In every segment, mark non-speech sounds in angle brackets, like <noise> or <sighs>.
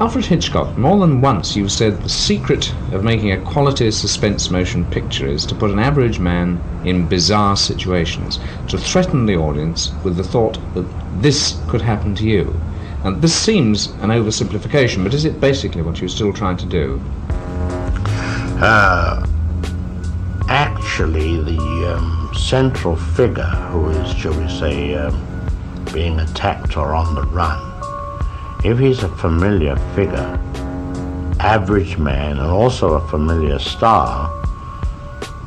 Alfred Hitchcock, more than once you've said the secret of making a quality suspense motion picture is to put an average man in bizarre situations, to threaten the audience with the thought that this could happen to you. And this seems an oversimplification, but is it basically what you're still trying to do? Uh, actually, the um, central figure who is, shall we say, um, being attacked or on the run if he's a familiar figure, average man, and also a familiar star,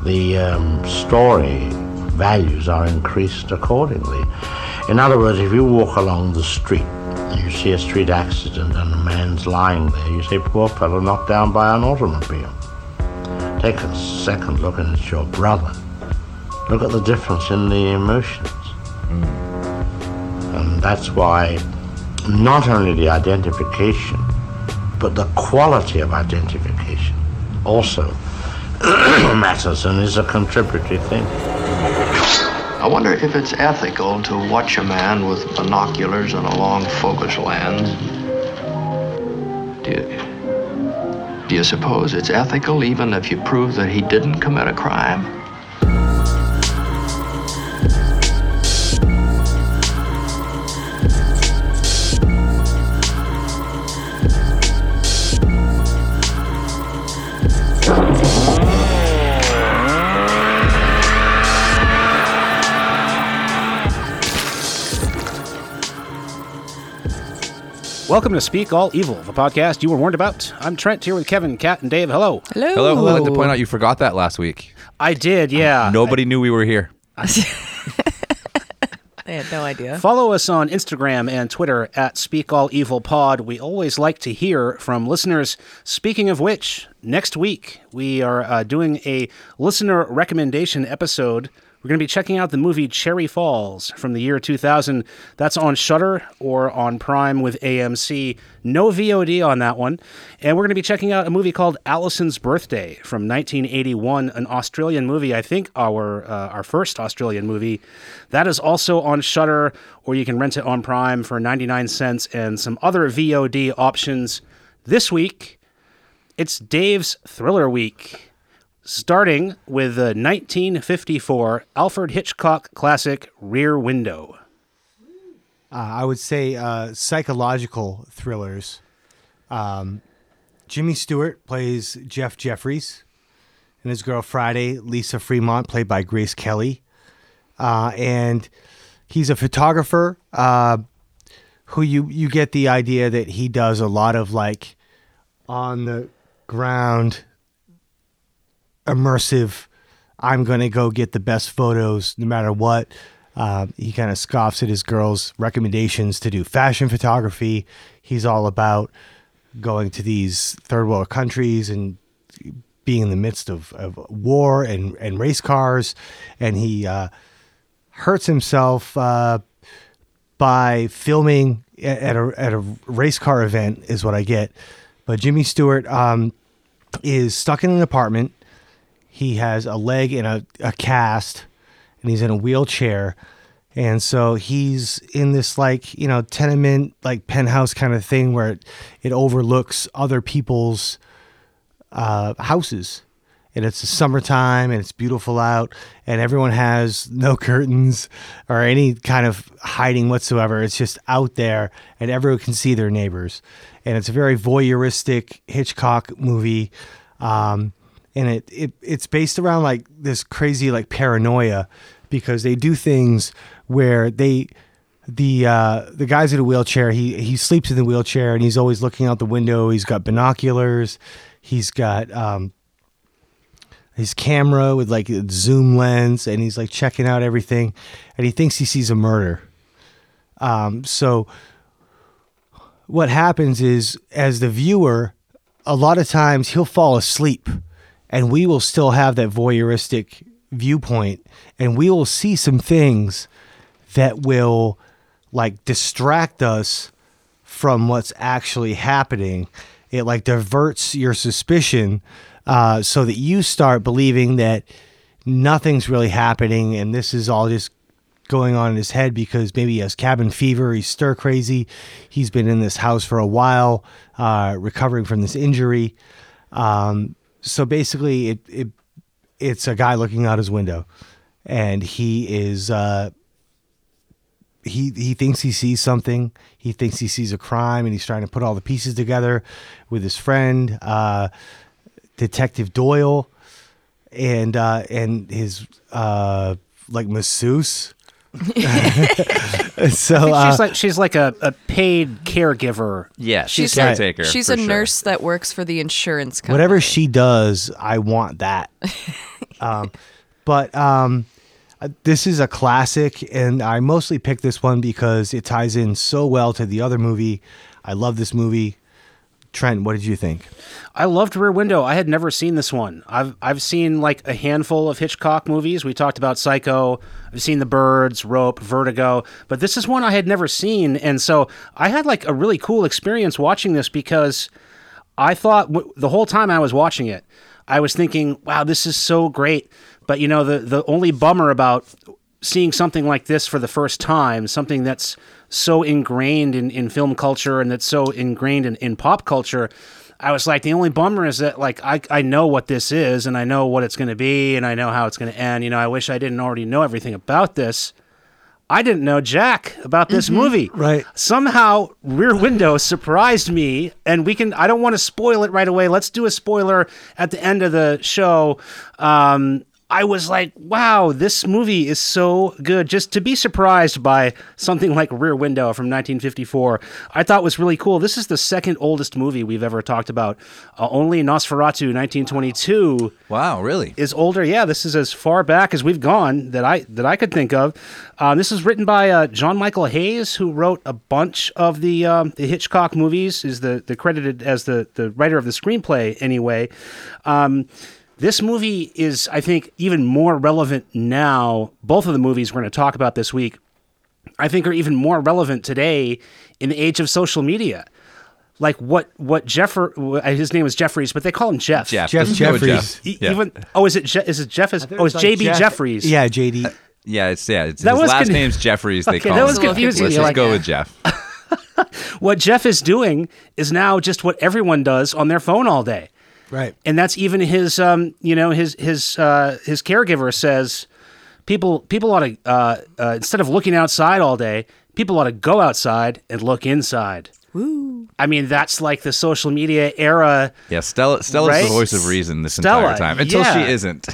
the um, story values are increased accordingly. In other words, if you walk along the street and you see a street accident and a man's lying there, you say, poor fellow knocked down by an automobile. Take a second look and it's your brother. Look at the difference in the emotions. Mm. And that's why not only the identification, but the quality of identification also <clears throat> matters and is a contributory thing. I wonder if it's ethical to watch a man with binoculars and a long focus lens. Do you, do you suppose it's ethical even if you prove that he didn't commit a crime? Welcome to Speak All Evil, the podcast you were warned about. I'm Trent here with Kevin, Kat, and Dave. Hello. Hello. Hello. I'd like to point out you forgot that last week. I did, yeah. Nobody knew we were here. <laughs> I had no idea. Follow us on Instagram and Twitter at Speak All Evil Pod. We always like to hear from listeners. Speaking of which, next week we are uh, doing a listener recommendation episode we're going to be checking out the movie Cherry Falls from the year 2000. That's on Shudder or on Prime with AMC. No VOD on that one. And we're going to be checking out a movie called Alison's Birthday from 1981, an Australian movie. I think our uh, our first Australian movie. That is also on Shudder, or you can rent it on Prime for 99 cents and some other VOD options. This week, it's Dave's Thriller Week starting with the 1954 Alfred Hitchcock classic Rear Window. Uh, I would say uh, psychological thrillers. Um, Jimmy Stewart plays Jeff Jeffries, and his girl Friday, Lisa Fremont, played by Grace Kelly. Uh, and he's a photographer uh, who you, you get the idea that he does a lot of like on the ground immersive. I'm going to go get the best photos no matter what. Uh, he kind of scoffs at his girl's recommendations to do fashion photography. He's all about going to these third world countries and being in the midst of, of war and, and race cars. And he uh, hurts himself uh, by filming at a, at a race car event, is what I get. But Jimmy Stewart um, is stuck in an apartment he has a leg in a, a cast and he's in a wheelchair. And so he's in this like you know tenement like penthouse kind of thing where it, it overlooks other people's uh, houses. And it's summertime and it's beautiful out and everyone has no <laughs> curtains or any kind of hiding whatsoever. It's just out there and everyone can see their neighbors. And it's a very voyeuristic hitchcock movie. Um, and it, it it's based around like this crazy like paranoia because they do things where they the uh, the guy's in a wheelchair. He he sleeps in the wheelchair and he's always looking out the window. He's got binoculars. He's got um, his camera with like a zoom lens, and he's like checking out everything. And he thinks he sees a murder. Um, so what happens is, as the viewer, a lot of times he'll fall asleep and we will still have that voyeuristic viewpoint and we will see some things that will like distract us from what's actually happening it like diverts your suspicion uh, so that you start believing that nothing's really happening and this is all just going on in his head because maybe he has cabin fever, he's stir crazy, he's been in this house for a while, uh, recovering from this injury. Um, so basically, it, it it's a guy looking out his window, and he is uh, he he thinks he sees something. He thinks he sees a crime, and he's trying to put all the pieces together with his friend, uh, Detective Doyle, and uh, and his uh, like masseuse. <laughs> so uh, she's like she's like a, a paid caregiver. Yeah, she's She's- caretaker. She's a sure. nurse that works for the insurance company. whatever she does, I want that. <laughs> um, but um, uh, this is a classic, and I mostly picked this one because it ties in so well to the other movie. I love this movie. Trent, what did you think? I loved Rear Window. I had never seen this one. I've I've seen like a handful of Hitchcock movies. We talked about Psycho. I've seen The Birds, Rope, Vertigo, but this is one I had never seen, and so I had like a really cool experience watching this because I thought w- the whole time I was watching it, I was thinking, "Wow, this is so great." But you know, the the only bummer about seeing something like this for the first time, something that's so ingrained in, in film culture and that's so ingrained in, in pop culture, I was like, the only bummer is that like I, I know what this is and I know what it's going to be and I know how it's going to end. You know, I wish I didn't already know everything about this. I didn't know Jack about this movie. Right. Somehow Rear Window surprised me and we can I don't want to spoil it right away. Let's do a spoiler at the end of the show. Um I was like, wow, this movie is so good. Just to be surprised by something like Rear Window from 1954, I thought was really cool. This is the second oldest movie we've ever talked about. Uh, only Nosferatu 1922 Wow, really? is older. Yeah, this is as far back as we've gone that I that I could think of. Um, this is written by uh, John Michael Hayes, who wrote a bunch of the um, the Hitchcock movies. Is the the credited as the the writer of the screenplay anyway. Um, this movie is, I think, even more relevant now. Both of the movies we're going to talk about this week, I think, are even more relevant today in the age of social media. Like what what Jeffer uh, his name is Jeffries, but they call him Jeff. Jeff. Jeff Let's go with Jeffries. Jeff. Yeah. Even oh, is it Je- is it Jeff? Is, oh, it's like JB Jeff- Jeffries. Yeah, JD. Uh, yeah, it's yeah. It's, That his was last con- name's Jeffries. They Okay, call that him. was confusing. Let's just like- go with Jeff. <laughs> What Jeff is doing is now just what everyone does on their phone all day, Right. and that's even his um you know his his uh, his caregiver says people people ought to uh, uh, instead of looking outside all day, people ought to go outside and look inside. Woo. I mean, that's like the social media era. Yeah, Stella. Stella's Right? the voice of reason this Stella, entire time until yeah. she isn't.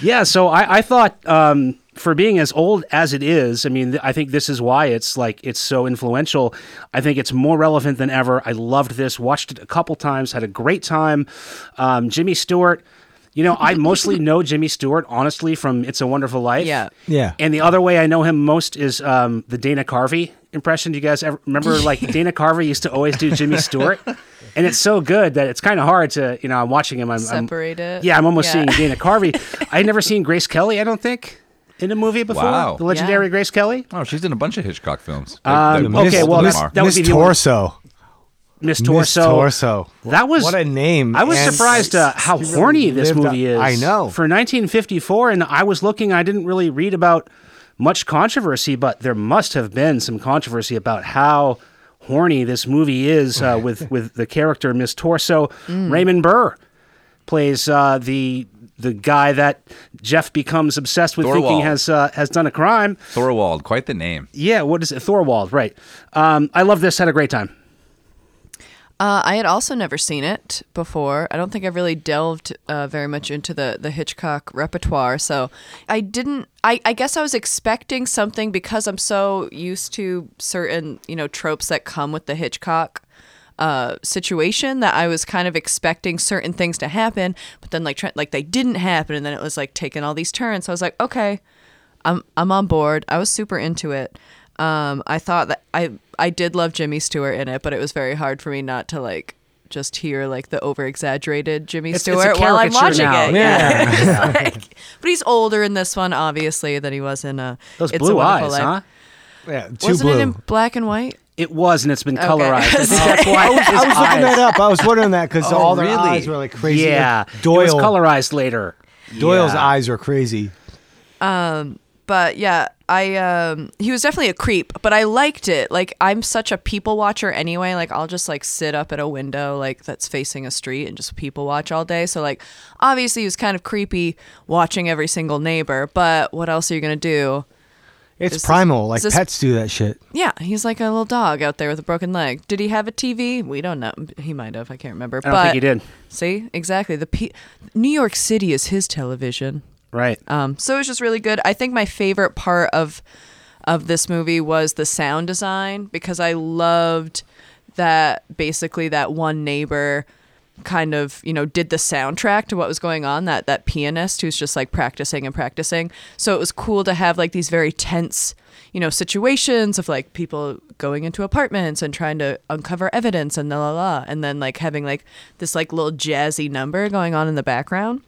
Yeah, so I, I thought um, for being as old as it is, I mean, I think this is why it's like it's so influential. I think it's more relevant than ever. I loved this, watched it a couple times, had a great time. Um, Jimmy Stewart, you know, I mostly know Jimmy Stewart honestly from It's a Wonderful Life. Yeah. Yeah. And the other way I know him most is um, the Dana Carvey impression. Do you guys ever remember like <laughs> Dana Carvey used to always do Jimmy Stewart? And it's so good that it's kind of hard to, you know, I'm watching him. I'm, I'm- Separate it. yeah, I'm almost Yeah. seeing Dana Carvey. <laughs> I had never seen Grace Kelly, I don't think, in a movie before. Wow. The legendary Yeah. Grace Kelly. Oh, she's in a bunch of Hitchcock films. Um, The- the- okay, most well, of them this- that would Miss be the only- Torso. Miss Miss Torso. Torso. That was what a name. I was And surprised uh, how she really horny this lived up- movie is. I know. For 1954, and I was looking, I didn't really read about much controversy, but there must have been some controversy about how horny this movie is uh, with with the character Miss Torso. Raymond Burr plays uh, the the guy that Jeff becomes obsessed with, thinking has uh, has done a crime. Thorwald, quite the name. Yeah, what is it? Thorwald, right? Um, I love this. Had a great time. Uh, I had also never seen it before. I don't think I've really delved uh, very much into the, the Hitchcock repertoire. So I didn't. I, I guess I was expecting something because I'm so used to certain you know tropes that come with the Hitchcock uh, situation that I was kind of expecting certain things to happen, but then like try, like they didn't happen, and then it was like taking all these turns. So I was like, okay, I'm I'm on board. I was super into it. Um, I thought that I I did love Jimmy Stewart in it, but it was very hard for me not to like just hear like the over exaggerated Jimmy It's- it's Stewart while I'm watching now. it. Yeah. Just <laughs> like- but he's older in this one, obviously, than he was in uh, Those It's a blue Wonderful eyes, Life. huh? Yeah, too Wasn't blue. it in black and white? It was, and it's been Okay. colorized. I that's why I was, I was looking that up. I was wondering that because Oh, all their really? eyes were like crazy. Yeah, Like it Doyle. was colorized later. Doyle's Yeah. eyes are crazy. but yeah, I um he was definitely a creep, but I liked it. Like I'm such a people watcher anyway. Like I'll just like sit up at a window like that's facing a street and just people watch all day. So like obviously he was kind of creepy watching every single neighbor, but what else are you gonna do? It's Is this- primal. Like this- pets do that shit. Yeah, he's like a little dog out there with a broken leg. Did he have a TV? We don't know. He might have. I can't remember. I don't but think he did. See, exactly. The P- New York City is his television. Right. Um, so it was just really good. I think my favorite part of of this movie was the sound design because I loved that basically that one neighbor kind of you know did the soundtrack to what was going on that that pianist who's just like practicing and practicing so it was cool to have like these very tense you know situations of like people going into apartments and trying to uncover evidence and la la la and then like having like this like little jazzy number going on in the background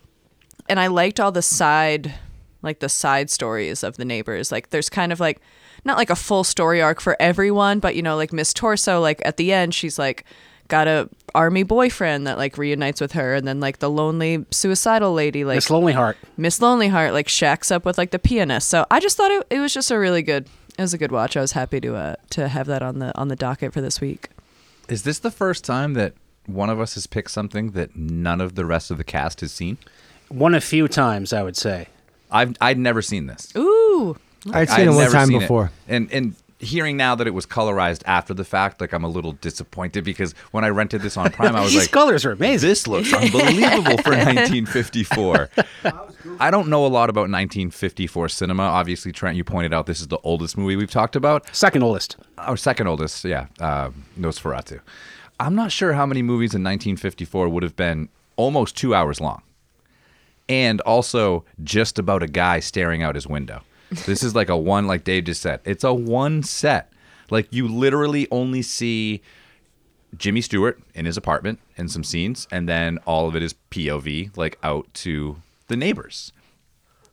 and I liked all the side like the side stories of the neighbors. Like there's kind of like not like a full story arc for everyone, but you know, like Miss Torso, like at the end she's like got a army boyfriend that like reunites with her and then like the lonely suicidal lady like Miss Lonely Heart. Miss Lonely Heart like shacks up with like the pianist. So I just thought it, it was just a really good it was a good watch. I was happy to uh to have that on the on the docket for this week. Is this the first time that one of us has picked something that none of the rest of the cast has seen? One a few times, I would say. I've I'd never seen this. Ooh. I'd I'd seen it one time seen it. before. And and hearing now that it was colorized after the fact, like I'm a little disappointed because when I rented this on Prime, I was <laughs> These like, colors are amazing. This looks unbelievable for <laughs> 1954. I don't know a lot about 1954 cinema. Obviously, Trent, you pointed out this is the oldest movie we've talked about. Second oldest. Our second oldest, yeah, uh, Nosferatu. I'm not sure how many movies in 1954 would have been almost two hours long, and also just about a guy staring out his window. This is like a one, like Dave just said. It's a one set. Like you literally only see Jimmy Stewart in his apartment and some scenes, and then all of it is POV, like out to the neighbors.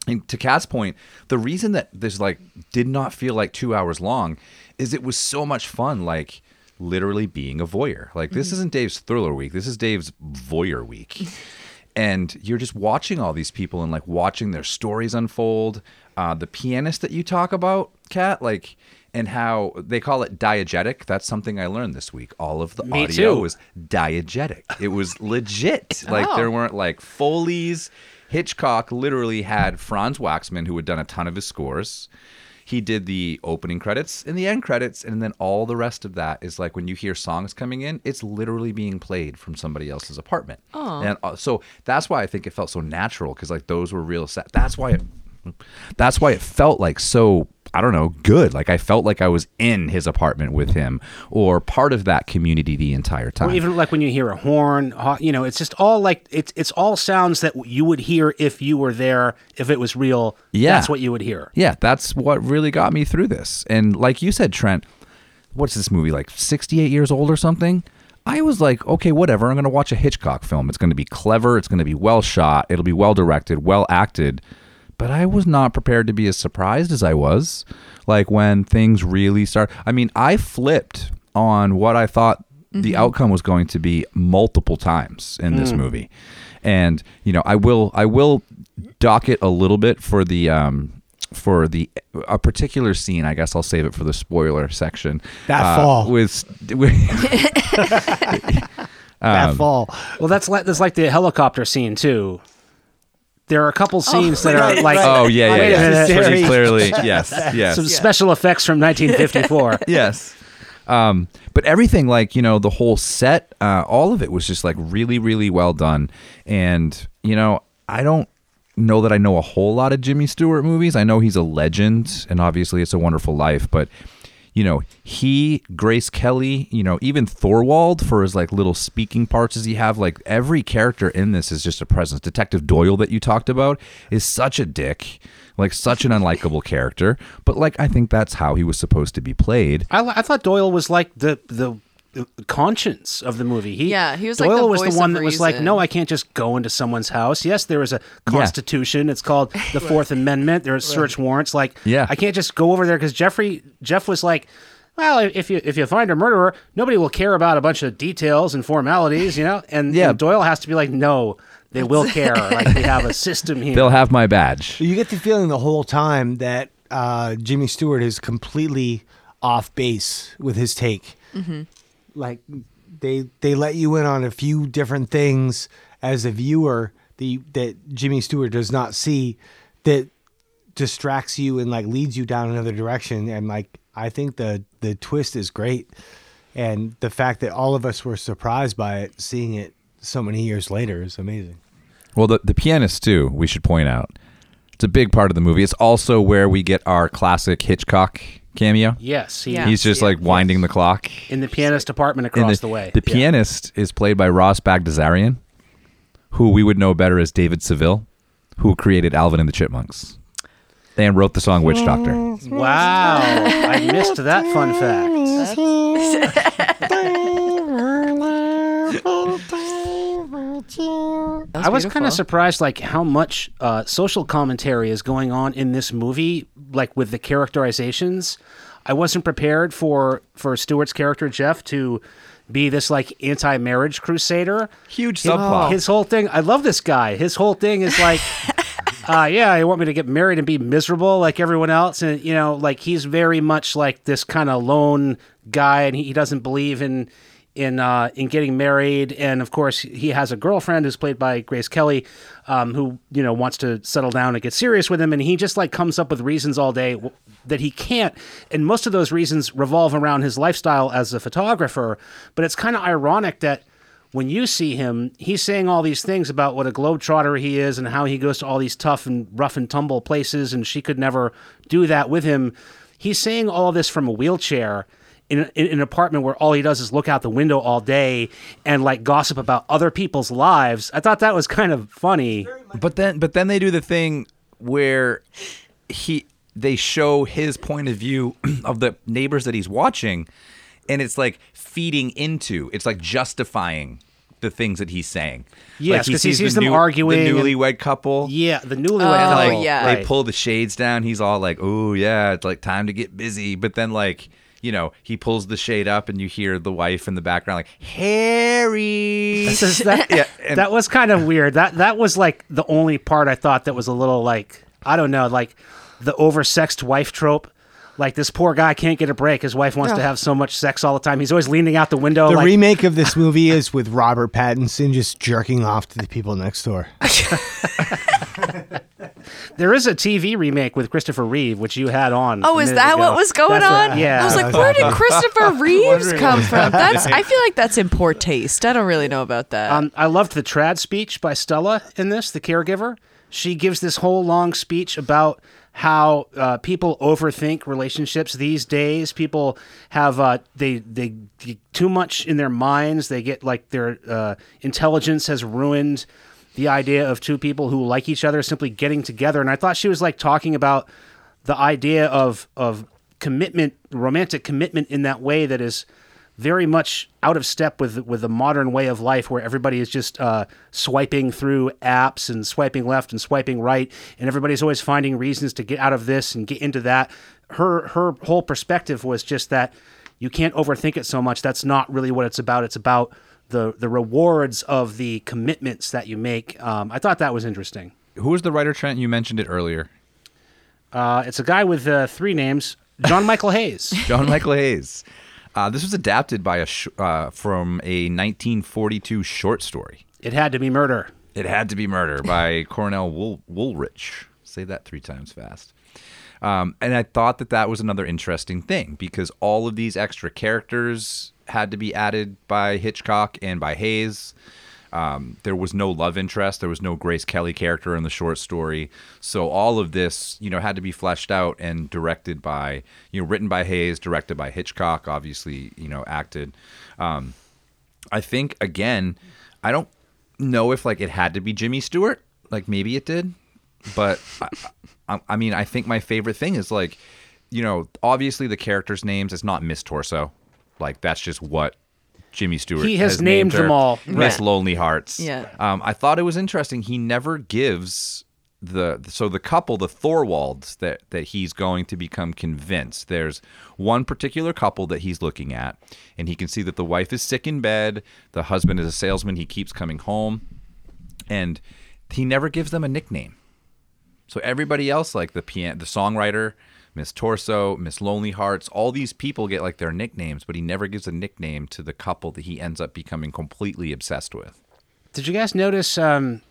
And to Kat's point, the reason that this like did not feel like two hours long is it was so much fun, like literally being a voyeur. Like this mm-hmm. isn't Dave's thriller week. This is Dave's voyeur week. <laughs> and you're just watching all these people and like watching their stories unfold. Uh, the pianist that you talk about, Kat, like and how they call it diegetic. That's something I learned this week. All of the Me audio too. was diegetic. It was legit. <laughs> Like Oh. there weren't like Foley's. Hitchcock literally had Franz Waxman, who had done a ton of his scores. He did the opening credits and the end credits, and then all the rest of that is like when you hear songs coming in, it's literally being played from somebody else's apartment. And uh, so that's why I think it felt so natural because like those were real set. That's why it. That's why it felt like so. I don't know, good. Like I felt like I was in his apartment with him, or part of that community the entire time. Or even like when you hear a horn, you know, it's just all like it's it's all sounds that you would hear if you were there. If it was real, Yeah. that's what you would hear. Yeah, that's what really got me through this. And like you said, Trent, what's this movie like 68 years old or something? I was like, okay, whatever. I'm going to watch a Hitchcock film. It's going to be clever, it's going to be well shot, it'll be well directed, well acted. But I was not prepared to be as surprised as I was like when things really start. I mean, I flipped on what I thought the outcome was going to be multiple times in this movie. And, you know, I will I will dock it a little bit for the um for the a particular scene. I guess I'll save it for the spoiler section. That uh, fall. with, with <laughs> that <laughs> fall. Well, that's like that's like the helicopter scene too. There are a couple scenes that are right, like Oh yeah, yeah, yeah. Unnecessary. Pretty clearly, <laughs> yes, yes. some special effects from 1954. <laughs> yes. Um, but everything, like you know, the whole set, uh, all of it was just like really, really well done. And you know, I don't know that I know a whole lot of Jimmy Stewart movies. I know he's a legend, and obviously, It's a Wonderful Life. But you know, he, Grace Kelly, you know, even Thorwald for his like little speaking parts as he have, like every character in this is just a presence. Detective Doyle that you talked about is such a dick, like such an unlikable character. But like, I think that's how he was supposed to be played. I, I thought Doyle was like the the the conscience of the movie. He, Yeah, he was like Doyle the was voice the one of that was like, no, I can't just go into someone's house. Yes, there is a constitution. It's called <laughs> the Fourth Amendment. There are search warrants. Like, Yeah. I can't just go over there because Jeffrey Jeff was like. Well, if you if you find a murderer, nobody will care about a bunch of details and formalities, you know. And, Yeah. and Doyle has to be like, no, they will care. <laughs> like we have a system here. They'll have my badge. You get the feeling the whole time that uh, Jimmy Stewart is completely off base with his take. Like they they let you in on a few different things as a viewer the that Jimmy Stewart does not see that distracts you and like leads you down another direction. And like I think the the twist is great, and the fact that all of us were surprised by it, seeing it so many years later, is amazing. Well, the the pianist too. We should point out, it's a big part of the movie. It's also where we get our classic Hitchcock cameo. Yes, he, Yeah. He's just like winding the clock. in the pianist apartment And across the, the, way. The Yeah. pianist is played by Ross Bagdasarian, who we would know better as David Seville, who created Alvin and the Chipmunks and wrote the song Witch Doctor. Wow, I missed that fun fact. <laughs> <laughs> I was kind of surprised, like how much uh, social commentary is going on in this movie, like with the characterizations. I wasn't prepared for for Stewart's character Jeff to be this like anti-marriage crusader. Huge His- subplot. His whole thing. I love this guy. His whole thing is like, <laughs> uh, yeah, you want me to get married and be miserable like everyone else, and you know, like he's very much like this kind of lone guy, and he, he doesn't believe in in uh, in getting married. And of course, he has a girlfriend who's played by Grace Kelly, um, who you know wants to settle down and get serious with him, and he just like comes up with reasons all day w- that he can't. And most of those reasons revolve around his lifestyle as a photographer. But it's kind of ironic that when you see him, he's saying all these things about what a globetrotter he is and how he goes to all these tough and rough and tumble places, and she could never do that with him. He's saying all this from a wheelchair in, in an apartment where all he does is look out the window all day and like gossip about other people's lives. I thought that was kind of funny. But then, but then they do the thing where he they show his point of view <clears throat> of the neighbors that he's watching, and it's like feeding into, it's like justifying the things that he's saying. Yes, like 'cause he sees the them arguing the and- newlywed couple. Yeah, the newlywed Oh, couple. like yeah. they Right. pull the shades down. He's all like, "Oh yeah, it's like time to get busy." But then like you know he pulls the shade up and you hear the wife in the background like Harry. Is- <laughs> that, Yeah, and- that was kind of weird. That that was like the only part I thought that was a little like I don't know, like the oversexed wife trope. Like this poor guy can't get a break. His wife wants to oh. have so much sex all the time. He's always leaning out the window. The like, remake of this <laughs> movie is with Robert Pattinson just jerking off to the people next door. <laughs> there is a TV remake with Christopher Reeve, which you had on. Oh, is that ago. what was going That's on? yeah. I was like, where did <laughs> Christopher Reeves come from? That's. I feel like that's in poor taste. I don't really know about that. Um, I loved the trad speech by Stella in this, the caregiver. She gives this whole long speech about how uh, people overthink relationships these days. People have uh, they they get too much in their minds. They get like their uh, intelligence has ruined the idea of two people who like each other simply getting together. And I thought she was like talking about the idea of of commitment, romantic commitment in that way that is very much out of step with with the modern way of life where everybody is just uh, swiping through apps and swiping left and swiping right. And everybody's always finding reasons to get out of this and get into that. Her her whole perspective was just that you can't overthink it so much. That's not really what it's about. It's about the the rewards of the commitments that you make um, i thought that was interesting Who was the writer, Trent? You mentioned it earlier. uh, it's a guy with uh, three names john michael hayes <laughs> John Michael Hayes. Uh, this was adapted by a sh- uh, from a 1942 short story. it had to be murder It had to be murder by Cornell Wool- Woolrich. Say that three times fast. Um, and I thought that that was another interesting thing because all of these extra characters had to be added by Hitchcock and by Hayes. Um, there was no love interest. There was no Grace Kelly character in the short story. So all of this, you know, had to be fleshed out and directed by, you know, written by Hayes, directed by Hitchcock, obviously, you know, acted. Um, I think again, I don't know if like it had to be Jimmy Stewart. Like maybe it did, but I, I, I mean, I think my favorite thing is like, you know, obviously the characters' names. It's not Miss Torso. Like that's just what Jimmy Stewart. He has named named them all. Miss Right. Lonely Hearts. Yeah. Um, I thought it was interesting. He never gives the so the couple, the Thorwalds, that that he's going to become convinced. There's one particular couple that he's looking at, and he can see that the wife is sick in bed. The husband is a salesman. He keeps coming home, and he never gives them a nickname. So everybody else, like the pian- the songwriter, Miss Torso, Miss Lonely Hearts. All these people get like their nicknames, but he never gives a nickname to the couple that he ends up becoming completely obsessed with. Did you guys notice um,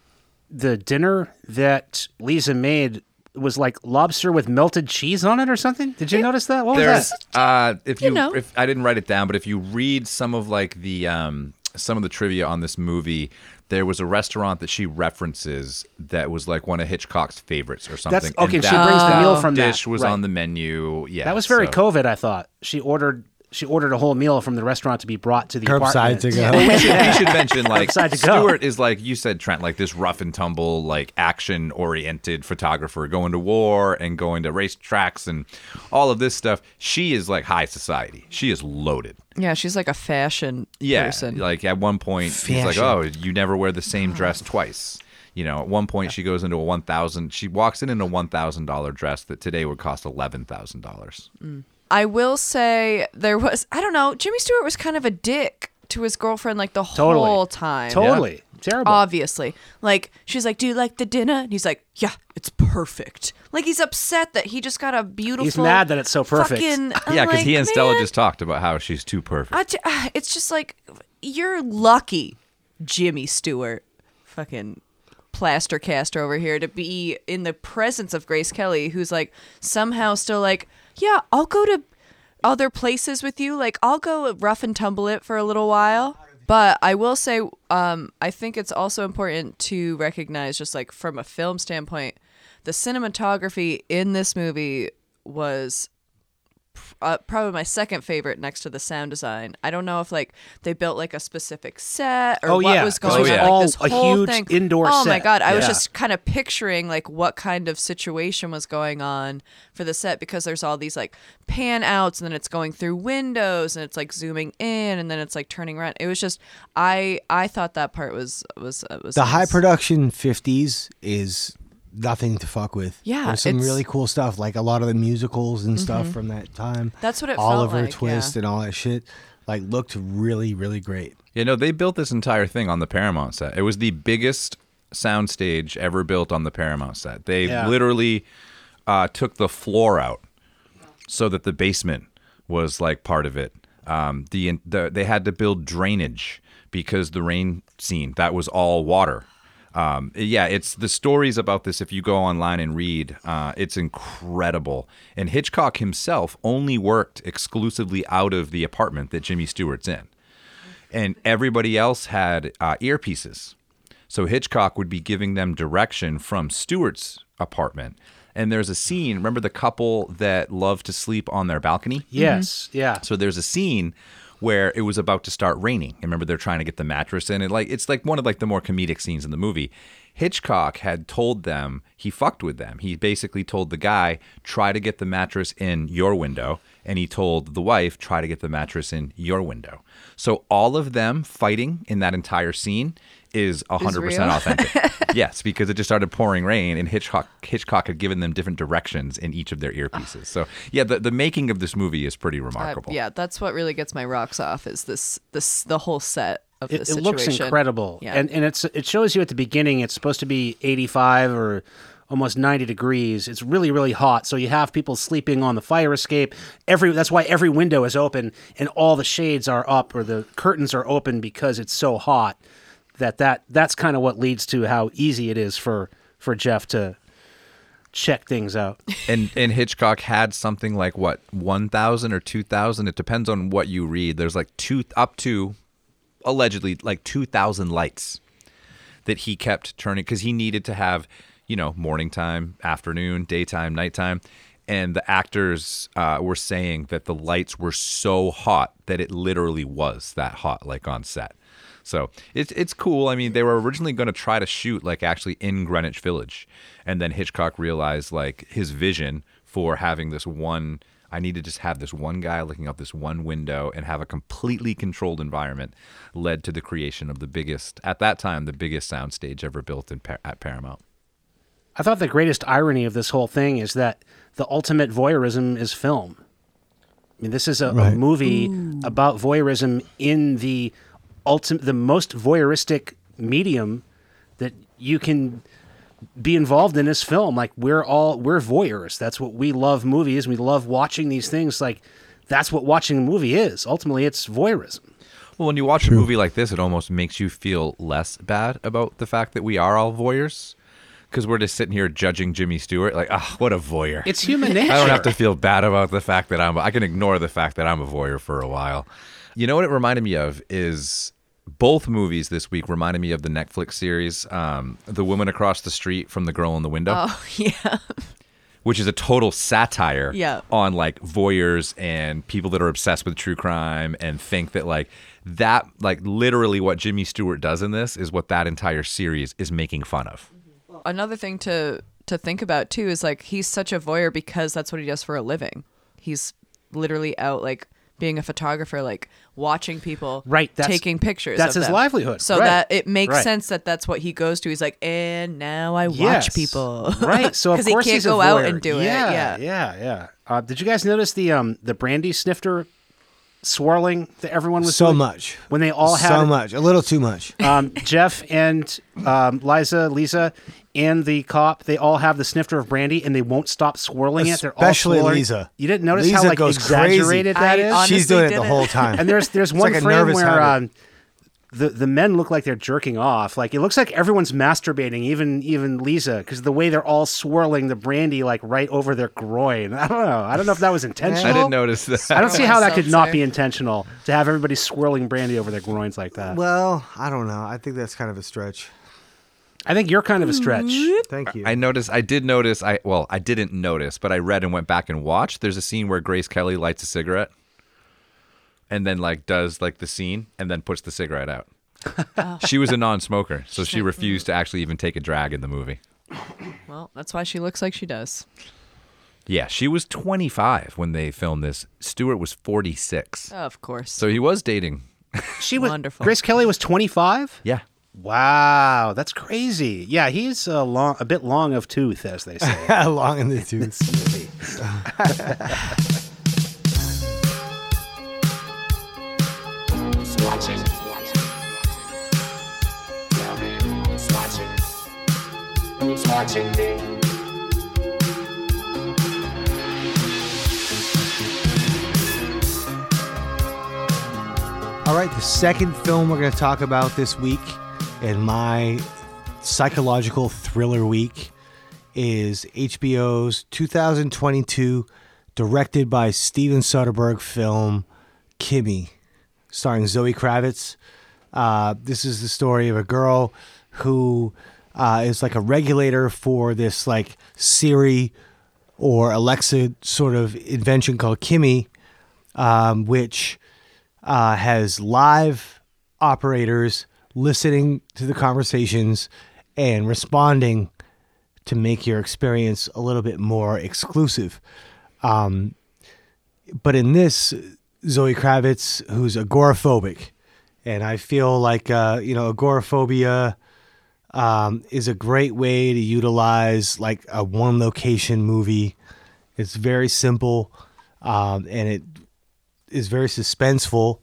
the dinner that Lisa made was like lobster with melted cheese on it or something? Did you notice that? What was There's that? uh if You you, know. if I didn't write it down, but if you read some of like the um some of the trivia on this movie, there was a restaurant that she references that was like one of Hitchcock's favorites or something. That's okay. and She brings the meal from that. dish was Right. on the menu. Yeah, That was very so- COVID. I thought she ordered she ordered a whole meal from the restaurant to be brought to the Curbside apartment. to go. we, should, we <laughs> should mention like Upside. Stewart is like you said, Trent, like this rough and tumble, like action oriented photographer going to war and going to race tracks and all of this stuff. She is like high society. She is loaded. Yeah, she's like a fashion Yeah, person. like at one point he's like, "Oh, you never wear the same dress ah. twice." You know, at one point she goes into a one thousand. She walks in in a one thousand dollar dress that today would cost eleven thousand dollars. Mm. I will say there was I don't know, Jimmy Stewart was kind of a dick to his girlfriend like the Totally. whole time. Totally terrible. Obviously. Like she's like, "Do you like the dinner?" And he's like, "Yeah, it's perfect." Like he's upset that he just got a beautiful He's mad that it's so perfect. Fucking, I'm Yeah, because like, he and Stella "Man, just talked about how she's too perfect. I ju- ah, it's just like you're lucky, Jimmy Stewart, fucking plaster caster over here, to be in the presence of Grace Kelly, who's like somehow still like, yeah, I'll go to other places with you. Like I'll go rough and tumble it for a little while. But I will say, um, I think it's also important to recognize, just like from a film standpoint, the cinematography in this movie was uh, probably my second favorite next to the sound design. I don't know if like they built like a specific set or Oh, what yeah. was going was on. all Like this a whole huge thing. indoor Oh my god! I was just kind of picturing like what kind of situation was going on for the set because there's all these like pan outs and then it's going through windows and it's like zooming in and then it's like turning around. It was just I I thought that part was was uh, was The high production 50s is nothing to fuck with. Yeah, There's some it's- really cool stuff, like a lot of the musicals and stuff from that time. That's what it felt Oliver like, Twist yeah. and all that shit. Like looked really, really great. You know, they built this entire thing on the Paramount set. It was the biggest soundstage ever built on the Paramount set. They Yeah. literally uh, took the floor out so that the basement was like part of it. Um, the, the they had to build drainage because the rain scene that was all water. Um, yeah, it's the stories about this. If you go online and read, uh, it's incredible. And Hitchcock himself only worked exclusively out of the apartment that Jimmy Stewart's in and everybody else had uh, earpieces. So Hitchcock would be giving them direction from Stewart's apartment. And there's a scene. Remember the couple that love to sleep on their balcony? yes, yeah. So there's a scene where it was about to start raining. I remember they're trying to get the mattress in. Like it's like one of like the more comedic scenes in the movie. Hitchcock had told them he fucked with them. He basically told the guy, try to get the mattress in your window. And he told the wife, try to get the mattress in your window. So all of them fighting in that entire scene is 100% real? authentic. <laughs> yes, because it just started pouring rain and Hitchcock Hitchcock had given them different directions in each of their earpieces. So yeah, the, the making of this movie is pretty Uh, remarkable. yeah, that's what really gets my rocks off is this this the whole set of It, this it looks incredible, Yeah. and and it's it shows you at the beginning. It's supposed to be eighty five or almost ninety degrees. It's really really hot. So you have people sleeping on the fire escape. Every that's why every window is open and all the shades are up or the curtains are open because it's so hot. That that that's kind of what leads to how easy it is for for Jeff to check things out. and and Hitchcock had something like what one thousand or two thousand. It depends on what you read. There's like two up to allegedly like two thousand lights that he kept turning because he needed to have you know morning time, afternoon, daytime, nighttime. And the actors uh, were saying that the lights were so hot that it literally was that hot, like on set. So it's it's cool. I mean, they were originally going to try to shoot like actually in Greenwich Village, and then Hitchcock realized like his vision for having this one. I need to just have this one guy looking out this one window and have a completely controlled environment, led to the creation of the biggest at that time the biggest soundstage ever built in Par- at Paramount. I thought the greatest irony of this whole thing is that the ultimate voyeurism is film. I mean, this is a, a Right. movie about voyeurism in the ultimate, the most voyeuristic medium that you can be involved in this film. Like we're all we're voyeurs. That's what we love movies. We love watching these things. Like that's what watching a movie is. Ultimately, it's voyeurism. Well, when you watch a movie like this, it almost makes you feel less bad about the fact that we are all voyeurs. Because we're just sitting here judging Jimmy Stewart, like, ah, what a voyeur. It's human nature. <laughs> I don't have to feel bad about the fact that I'm. I can ignore the fact that I'm a voyeur for a while. You know what it reminded me of is both movies this week reminded me of the Netflix series, um, "The Woman Across the Street from the Girl in the Window," Oh <laughs> yeah. which is a total satire Yeah. on like voyeurs and people that are obsessed with true crime and think that like that like literally what Jimmy Stewart does in this is what that entire series is making fun of. Another thing to to think about too is like he's such a voyeur because that's what he does for a living. He's literally out like being a photographer, like watching people Right, that's- taking pictures. that's of his them. livelihood, So right, that it makes right. sense that that's what he goes to. He's like, and now I watch Yes. people, <laughs> right? So of <laughs> because he course can't he's a go out and do yeah, it. Yeah, yeah, yeah. Uh, did you guys notice the um the brandy snifter swirling that everyone was so doing? much when they all had so much, a little too much. um, Jeff and um, Liza, Lisa, and the cop, they all have the snifter of brandy, and they won't stop swirling it. They're all Especially swirling. Lisa. You didn't notice how like goes exaggerated crazy. that I is? She's doing it the didn't. whole time. <laughs> and there's there's one like frame where um, the the men look like they're jerking off. Like it looks like everyone's masturbating, even even Lisa, because the way they're all swirling the brandy like right over their groin. I don't know. I don't know if that was intentional. I didn't notice that. I don't see how that could not be intentional to have everybody swirling brandy over their groins like that. well, I don't know. I think that's kind of a stretch. I think you're kind of a stretch. Mm-hmm. Thank you. I noticed. I did notice. I well, I didn't notice, but I read and went back and watched. There's a scene where Grace Kelly lights a cigarette, and then like does like the scene, and then puts the cigarette out. <laughs> she was a non-smoker, so she refused to actually even take a drag in the movie. Well, that's why she looks like she does. Yeah, she was 25 when they filmed this. Stewart was 46, Of course. so he was dating. She was Wonderful. Grace Kelly was 25. Yeah, Wow, that's crazy. Yeah, he's a long, a bit long of tooth, as they say. <laughs> Long in the tooth. <laughs> Me. All right, the second film we're going to talk about this week in my psychological thriller week is HBO's 2022 directed by Steven Soderbergh film Kimi, starring Zoe Kravitz. Uh, this is the story of a girl who uh, is like a regulator for this like Siri or Alexa sort of invention called Kimi, um, which uh, has live operators listening to the conversations and responding to make your experience a little bit more exclusive. Um, but in this, Zoe Kravitz, who's agoraphobic, and I feel like uh, you know agoraphobia um, is a great way to utilize like a one location movie. It's very simple, um, and it is very suspenseful.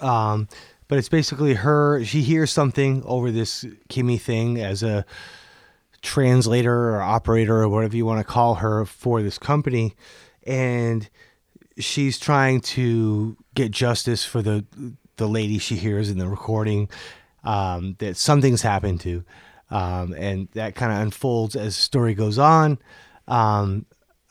Um, but it's basically her. She hears something over this Kimi thing as a translator or operator or whatever you want to call her for this company, and she's trying to get justice for the the lady she hears in the recording um, that something's happened to, um, and that kind of unfolds as the story goes on. Um,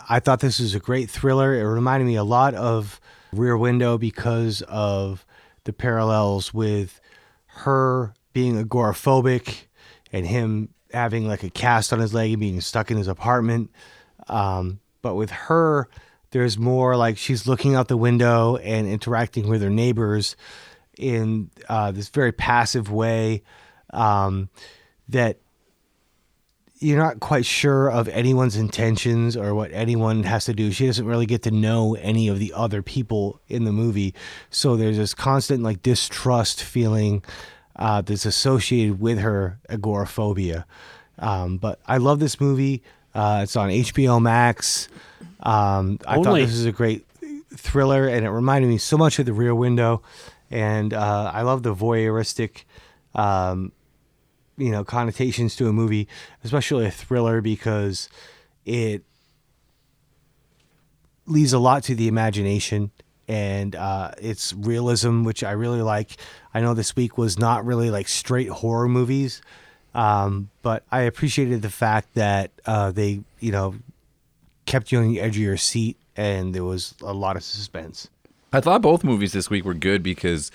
I thought this was a great thriller. It reminded me a lot of Rear Window because of the parallels with her being agoraphobic and him having like a cast on his leg and being stuck in his apartment. Um, but with her, there's more like she's looking out the window and interacting with her neighbors in uh, this very passive way um, that you're not quite sure of anyone's intentions or what anyone has to do. She doesn't really get to know any of the other people in the movie. So there's this constant like distrust feeling uh, that's associated with her agoraphobia. Um, but I love this movie. Uh, it's on HBO Max. Um, I thought this was a great thriller, and it reminded me so much of The Rear Window. And uh, I love the voyeuristic um, you know connotations to a movie, especially a thriller, because it leaves a lot to the imagination and uh, it's realism, which I really like. I know this week was not really like straight horror movies, um, but I appreciated the fact that uh, they, you know, kept you on the edge of your seat and there was a lot of suspense. I thought both movies this week were good because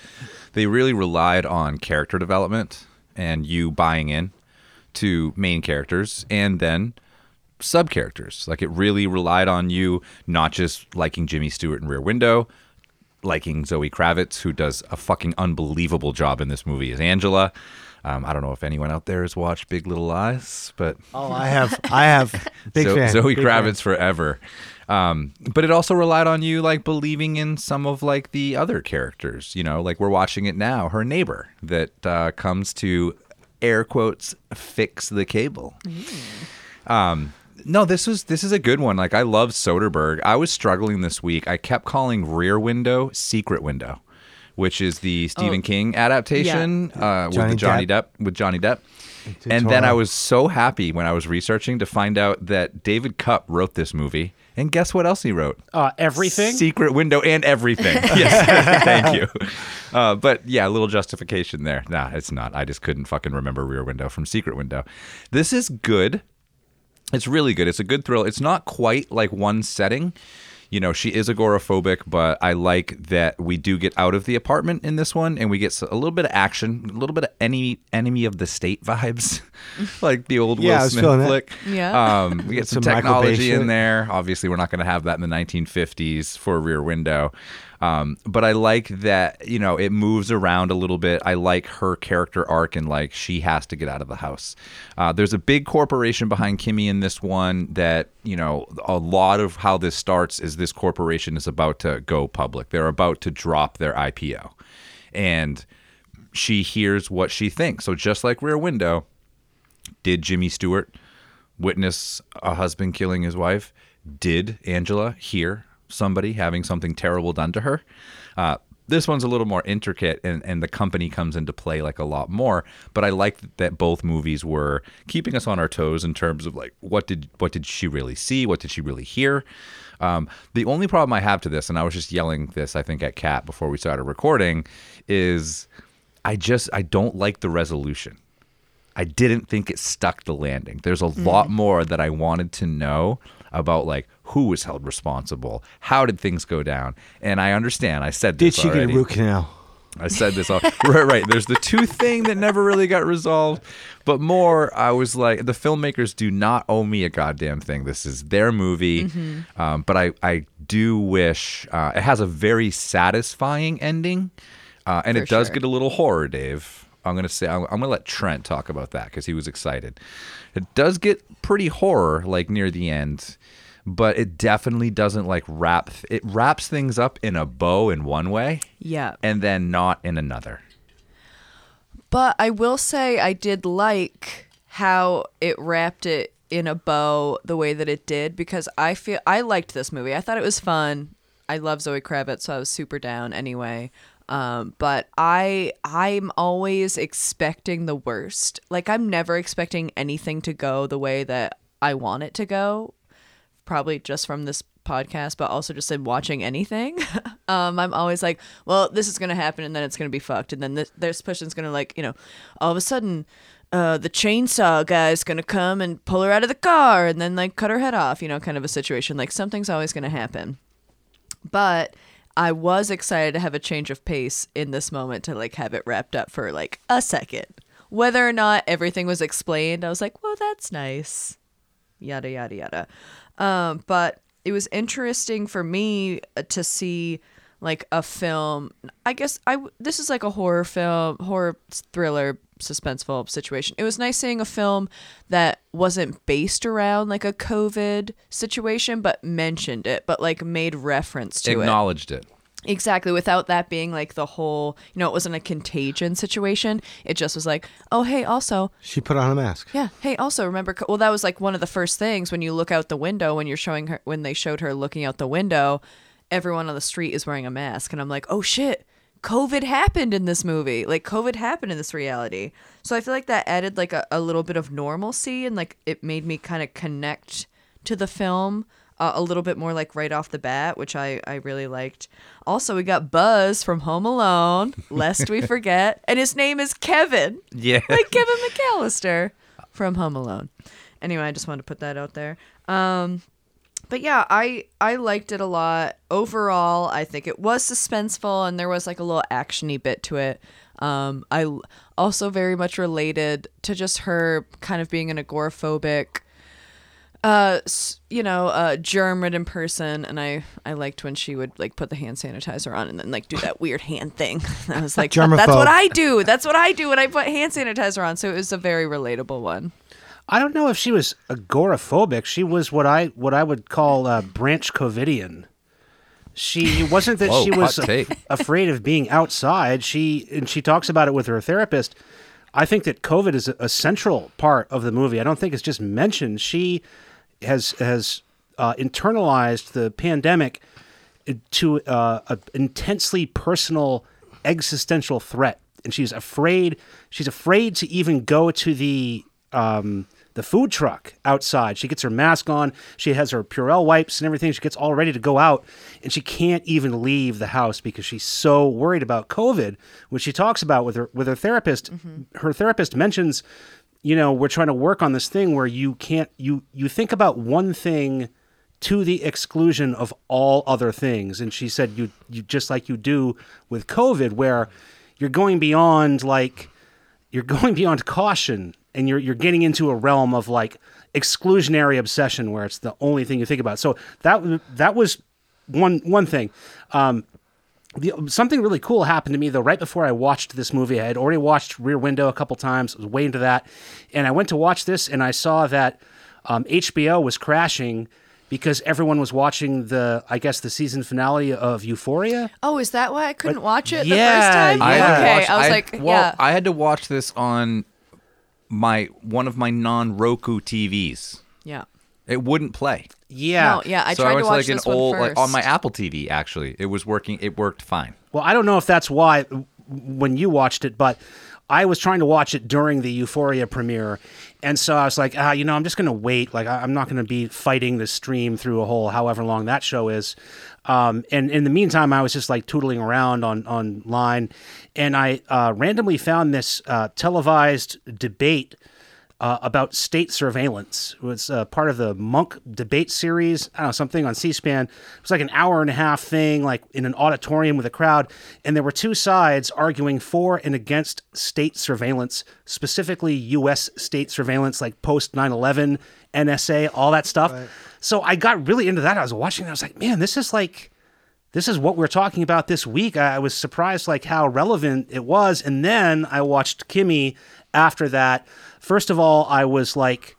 they really relied on character development and you buying in to main characters and then sub characters. Like it really relied on you not just liking Jimmy Stewart in Rear Window, liking Zoe Kravitz, who does a fucking unbelievable job in this movie as Angela. Um, I don't know if anyone out there has watched Big Little Lies, but Oh, I have, I have <laughs> big Zo- fan. Zoe big Kravitz fan. forever. Um, but it also relied on you like believing in some of like the other characters. You know, like we're watching it now. Her neighbor that uh, comes to air quotes fix the cable. Um, no, this was this is a good one. Like I love Soderbergh. I was struggling this week. I kept calling Rear Window Secret Window, which is the Stephen King adaptation uh, with Johnny the Johnny Depp. Depp with Johnny Depp. Into And then I was so happy when I was researching to find out that David Koepp wrote this movie. And guess what else he wrote? Uh, everything. Secret Window and everything. <laughs> yes, <laughs> thank you. Uh, but yeah, a little justification there. Nah, it's not. I just couldn't fucking remember Rear Window from Secret Window. This is good. It's really good. It's a good thrill. It's not quite like one setting. You know, she is agoraphobic, but I like that we do get out of the apartment in this one, and we get a little bit of action, a little bit of enemy enemy of the state <laughs> vibes, like the old Yeah, I Will Smith feeling that. flick. Yeah. Um, we get some, Some technology in there. Obviously, we're not going to have that in the 1950s for Rear Window. Um, but I like that, you know, it moves around a little bit. I like her character arc and like she has to get out of the house. Uh, there's a big corporation behind Kimi in this one that, you know, a lot of how this starts is this corporation is about to go public. They're about to drop their IPO. And she hears what she thinks. So just like Rear Window, did Jimmy Stewart witness a husband killing his wife? Did Angela hear somebody having something terrible done to her? Uh, this one's a little more intricate, and, and the company comes into play like a lot more. But I like that both movies were keeping us on our toes in terms of like what did what did she really see, what did she really hear. Um, the only problem I have to this, and I was just yelling this, I think, at Kat before we started recording, is I just I don't like the resolution. I didn't think it stuck the landing. There's a Mm. lot more that I wanted to know about, like who was held responsible, how did things go down, and I understand. I said this. Did she already. get a root canal? I said this all <laughs> right, right. There's the two thing that never really got resolved, but more. I was like, the filmmakers do not owe me a goddamn thing. This is their movie, um, but I I do wish uh, it has a very satisfying ending, uh, and For it does sure. get a little horror, Dave. I'm gonna say I'm, I'm gonna let Trent talk about that because he was excited. It does get pretty horror like near the end, but it definitely doesn't like wrap. It wraps things up in a bow in one way Yeah. and then not in another. But I will say I did like how it wrapped it in a bow the way that it did because I feel I liked this movie. I thought it was fun. I love Zoe Kravitz, so I was super down anyway. Um, but I I'm always expecting the worst. Like I'm never expecting anything to go the way that I want it to go. Probably just from this podcast, but also just in watching anything. <laughs> um, I'm always like, well, this is gonna happen, and then it's gonna be fucked, and then this, this person's gonna like, you know, all of a sudden, uh, the chainsaw guy's gonna come and pull her out of the car, and then like cut her head off, you know, kind of a situation. Like something's always gonna happen. But I was excited to have a change of pace in this moment to like have it wrapped up for like a second. Whether or not everything was explained, I was like, well, that's nice. Yada, yada, yada. Um, but it was interesting for me uh, to see like a film. I guess I this is like a horror film, horror thriller, suspenseful situation. It was nice seeing a film that wasn't based around like a COVID situation, but mentioned it, but like made reference to it. Acknowledged it. Exactly, without that being like the whole, you know, it wasn't a contagion situation. It just was like, oh, hey, also, She put on a mask. yeah, hey, also remember, well, that was like one of the first things when you look out the window when you're showing her, when they showed her looking out the window, everyone on the street is wearing a mask. And I'm like, oh shit, COVID happened in this movie. Like COVID happened in this reality. So I feel like that added like a, a little bit of normalcy and like it made me kind of connect to the film uh, a little bit more like right off the bat, which I, I really liked. Also, we got Buzz from Home Alone, lest we <laughs> forget. And his name is Kevin. Yeah. <laughs> Like Kevin McAllister from Home Alone. Anyway, I just wanted to put that out there. Um, but yeah, I I liked it a lot. Overall, I think it was suspenseful and there was like a little actiony bit to it. Um, I also very much related to just her kind of being an agoraphobic, uh, you know, uh, germ-ridden person, and I I liked when she would like put the hand sanitizer on and then like do that <laughs> weird hand thing. <laughs> I was like, that's what I do. That's what I do when I put hand sanitizer on. So it was a very relatable one. I don't know if she was agoraphobic. She was what I what I would call uh, branch Covidian. She it wasn't that Whoa, she was hot take. <laughs> afraid of being outside. She and she talks about it with her therapist. I think that COVID is a, a central part of the movie. I don't think it's just mentioned. She has has uh, internalized the pandemic to uh, an intensely personal existential threat, and she's afraid. She's afraid to even go to the um, the food truck outside. She gets her mask on. She has her Purell wipes and everything. She gets all ready to go out, and she can't even leave the house because she's so worried about COVID. Which she talks about with her with her therapist. Her therapist mentions, you know, we're trying to work on this thing where you can't you you think about one thing to the exclusion of all other things. And she said, you, you just like you do with COVID, where you're going beyond like, you're <laughs> going beyond caution and you're, you're getting into a realm of like exclusionary obsession where it's the only thing you think about. So that, that was one, one thing. Um, the, something really cool happened to me though right before I watched this movie. I had already watched Rear Window a couple times. I was way into that, and I went to watch this, and I saw that um, HBO was crashing because everyone was watching the, I guess, the season finale of Euphoria. Oh, is that why I couldn't watch it the yeah, first time? I yeah. had okay, watch- I was had- like, well, yeah. I had to watch this on my one of my non Roku TVs. yeah. It wouldn't play. Yeah, No, yeah, I so tried I to watch like this an one old first. like on my Apple TV. Actually, it was working. It worked fine. Well, I don't know if that's why when you watched it, but I was trying to watch it during the Euphoria premiere, and so I was like, ah, you know, I'm just going to wait. Like, I- I'm not going to be fighting the stream through a whole however long that show is. Um, and in the meantime, I was just like tootling around on online, and I uh, randomly found this uh, televised debate uh, about state surveillance. It was uh, part of the Munk debate series. I don't know, something on C SPAN. It was like an hour and a half thing, like in an auditorium with a crowd. And there were two sides arguing for and against state surveillance, specifically U.S. state surveillance, like post 9 11, NSA, all that stuff. So I got really into that. I was watching it. I was like, man, this is like this is what we're talking about this week. I I was surprised like how relevant it was. And then I watched Kimi after that. First of all, I was like,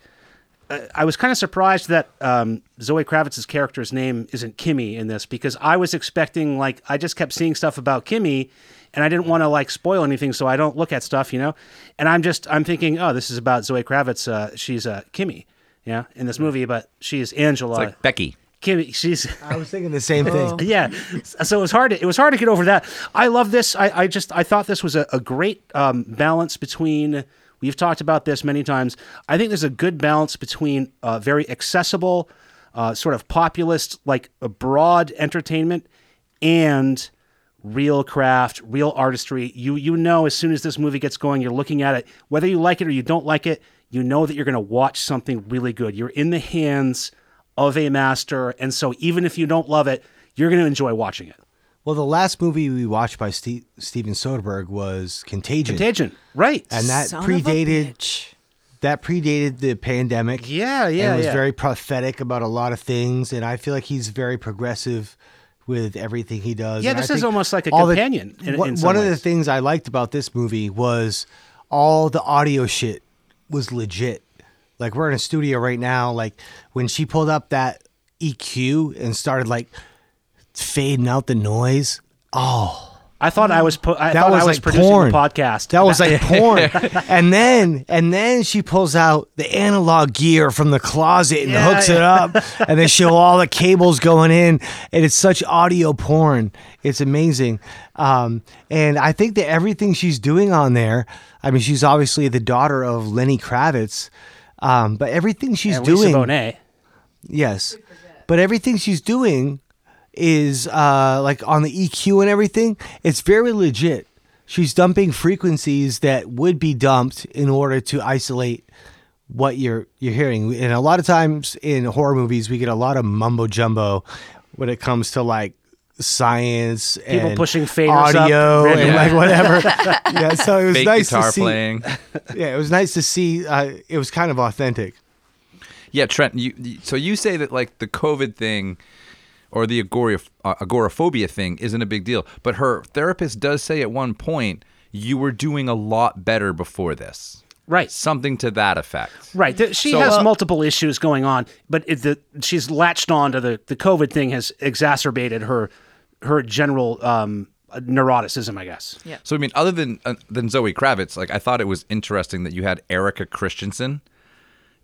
uh, I was kind of surprised that um, Zoe Kravitz's character's name isn't Kimi in this because I was expecting like I just kept seeing stuff about Kimi, and I didn't want to like spoil anything, so I don't look at stuff, you know. And I'm just I'm thinking, oh, this is about Zoe Kravitz. Uh, she's uh, Kimi, yeah, in this movie, but she's Angela. It's like Becky. Kimi, she's I was thinking the same thing. <laughs> yeah so it was hard to, it was hard to get over that i love this i, I just i thought this was a, a great um, balance between we've talked about this many times. I think there's a good balance between uh, very accessible uh, sort of populist like a broad entertainment and real craft real artistry. You you know as soon as this movie gets going you're looking at it. Whether you like it or you don't like it you know that you're going to watch something really good. You're in the hands of a master and so even if you don't love it you're going to enjoy watching it Well, the last movie we watched by Steve, Steven Soderbergh was Contagion, contagion right and that Son of a predated bitch. that predated the pandemic. Yeah, yeah, and was yeah. very prophetic about a lot of things, and I feel like he's very progressive with everything he does. Yeah, And I this is almost like a all the- companion in- one in some one of the things I liked about this movie was all the audio shit was legit. Like we're in a studio right now. Like when she pulled up that EQ and started like fading out the noise. Oh, I thought I was. Po- I That thought was I was like producing porn. the podcast. That was like <laughs> porn. and then and then she pulls out the analog gear from the closet and Yeah, hooks it up and they show all the cables going in and it's such audio porn. It's amazing. Um, and I think that everything she's doing on there, I mean she's obviously the daughter of Lenny Kravitz. Um, but everything she's and Lisa doing Bonet. Yes. But everything she's doing is uh, like on the EQ and everything, it's very legit. She's dumping frequencies that would be dumped in order to isolate what you're you're hearing. And a lot of times in horror movies, we get a lot of mumbo jumbo when it comes to like science People and pushing faders up audio and randomly. like whatever. <laughs> yeah, so it was Fake nice guitar to see. playing. <laughs> Yeah, it was nice to see. Uh, it was kind of authentic. Yeah, Trent. You, you- so you say that like the COVID thing or the agora, uh, agoraphobia thing isn't a big deal, but her therapist does say at one point you were doing a lot better before this. Right. Something to that effect. Right. Th- She So- has Well- multiple issues going on, but it, the, she's latched on to the, the COVID thing has exacerbated her her general um, neuroticism, I guess. Yeah. So I mean, other than uh, than Zoe Kravitz, like I thought it was interesting that you had Erika Christensen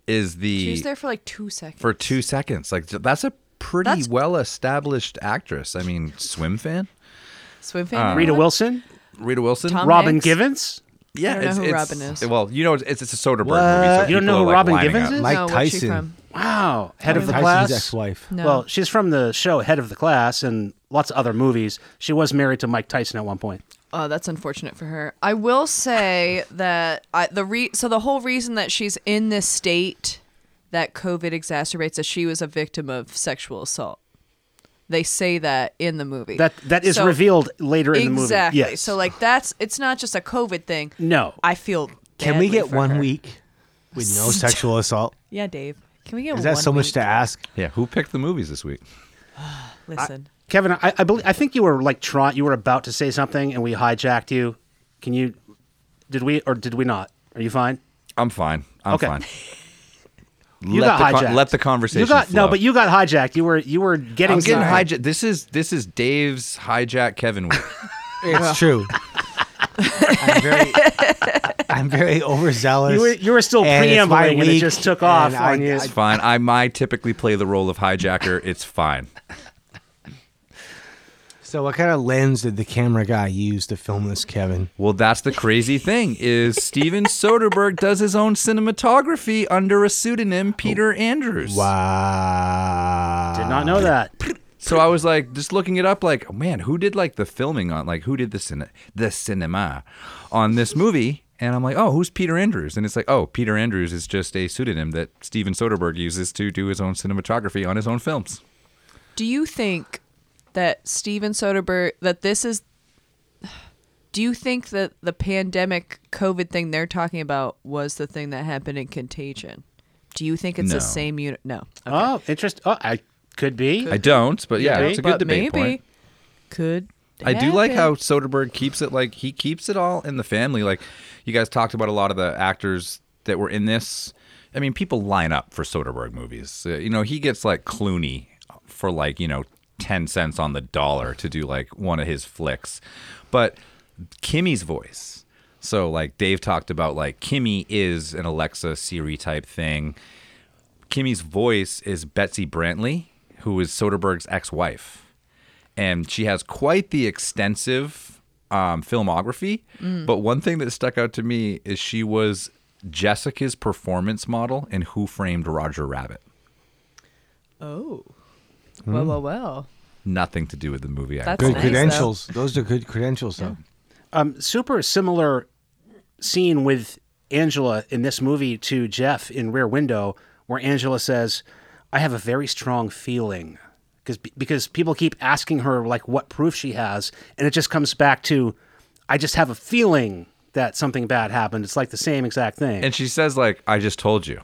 is the She was there for like two seconds. for two seconds. Like that's a pretty That's- well established actress. I mean, swim fan, Swim fan. Um, Rita Wilson, Rita Wilson. Tom Robin Hanks? Givens. yeah, I don't know it's, who it's- Robin is. Well, you know, it's it's a Soderbergh What? movie. So You don't know who like, Robin Givens up. is? Mike no, Tyson. Wow, head of the Tyson's class. ex-wife. No. Well, she's from the show Head of the Class and lots of other movies. She was married to Mike Tyson at one point. Oh, that's unfortunate for her. I will say that I, the re- so the whole reason that she's in this state that COVID exacerbates that she was a victim of sexual assault. They say that in the movie. That that is So- revealed later in the movie. Exactly. Yes. So like that's it's not just a COVID thing. no. I feel. Can we get for one her. week with no <laughs> sexual assault? Yeah, Dave. Can we get one week? Is that one so much week? to ask? Yeah, who picked the movies this week? <sighs> Listen. Kevin, I, I believe I think you were like trying. You were about to say something, and we hijacked you. Can you? Did we or did we not? Are you fine? I'm fine. I'm Okay. fine. <laughs> You let got the con- hijacked. let the conversation. You got no, but you got hijacked. You were you were getting. I'm getting hijacked. This is this is Dave's hijack Kevin week. <laughs> It's true. I'm very, I'm very overzealous. You were you were still and it's my preambling, and it week, just took off and I- on you. It's fine. I might typically play the role of hijacker. It's fine. So, what kind of lens did the camera guy use to film this, Kevin? Well, that's the crazy thing is Steven Soderbergh does his own cinematography under a pseudonym, Peter Andrews. Wow. Did not know that. So I was like, just looking it up, like, oh, man, who did like the filming on, like, who did the cine- the cinema on this movie? And I'm like, oh, who's Peter Andrews? And it's like, oh, Peter Andrews is just a pseudonym that Steven Soderbergh uses to do his own cinematography on his own films. Do you think that Steven Soderbergh that this is do you think that the pandemic COVID thing they're talking about was the thing that happened in Contagion? Do you think it's No. the same unit? No. Okay. Oh, interest. Oh, I could be. I don't, but yeah, it's a good debate maybe point. could. I do like how Soderbergh keeps it like he keeps it all in the family. Like you guys talked about a lot of the actors that were in this. I mean, people line up for Soderbergh movies. Uh, you know, he gets like Clooney for like you know ten cents on the dollar to do like one of his flicks, but Kimi's voice. So like Dave talked about, like Kimi is an Alexa Siri type thing. Kimi's voice is Betsy Brantley, who is Soderbergh's ex-wife and she has quite the extensive um, filmography. But one thing that stuck out to me is she was Jessica's performance model in Who Framed Roger Rabbit. Oh. Hmm. Well, well, well. Nothing to do with the movie. I That's Good nice, credentials. Those are good credentials, though. Um, super similar scene with Angela in this movie to Jeff in Rear Window, where Angela says, "I have a very strong feeling," because because people keep asking her like what proof she has, and it just comes back to, "I just have a feeling that something bad happened." It's like the same exact thing. And she says, like, I just told you.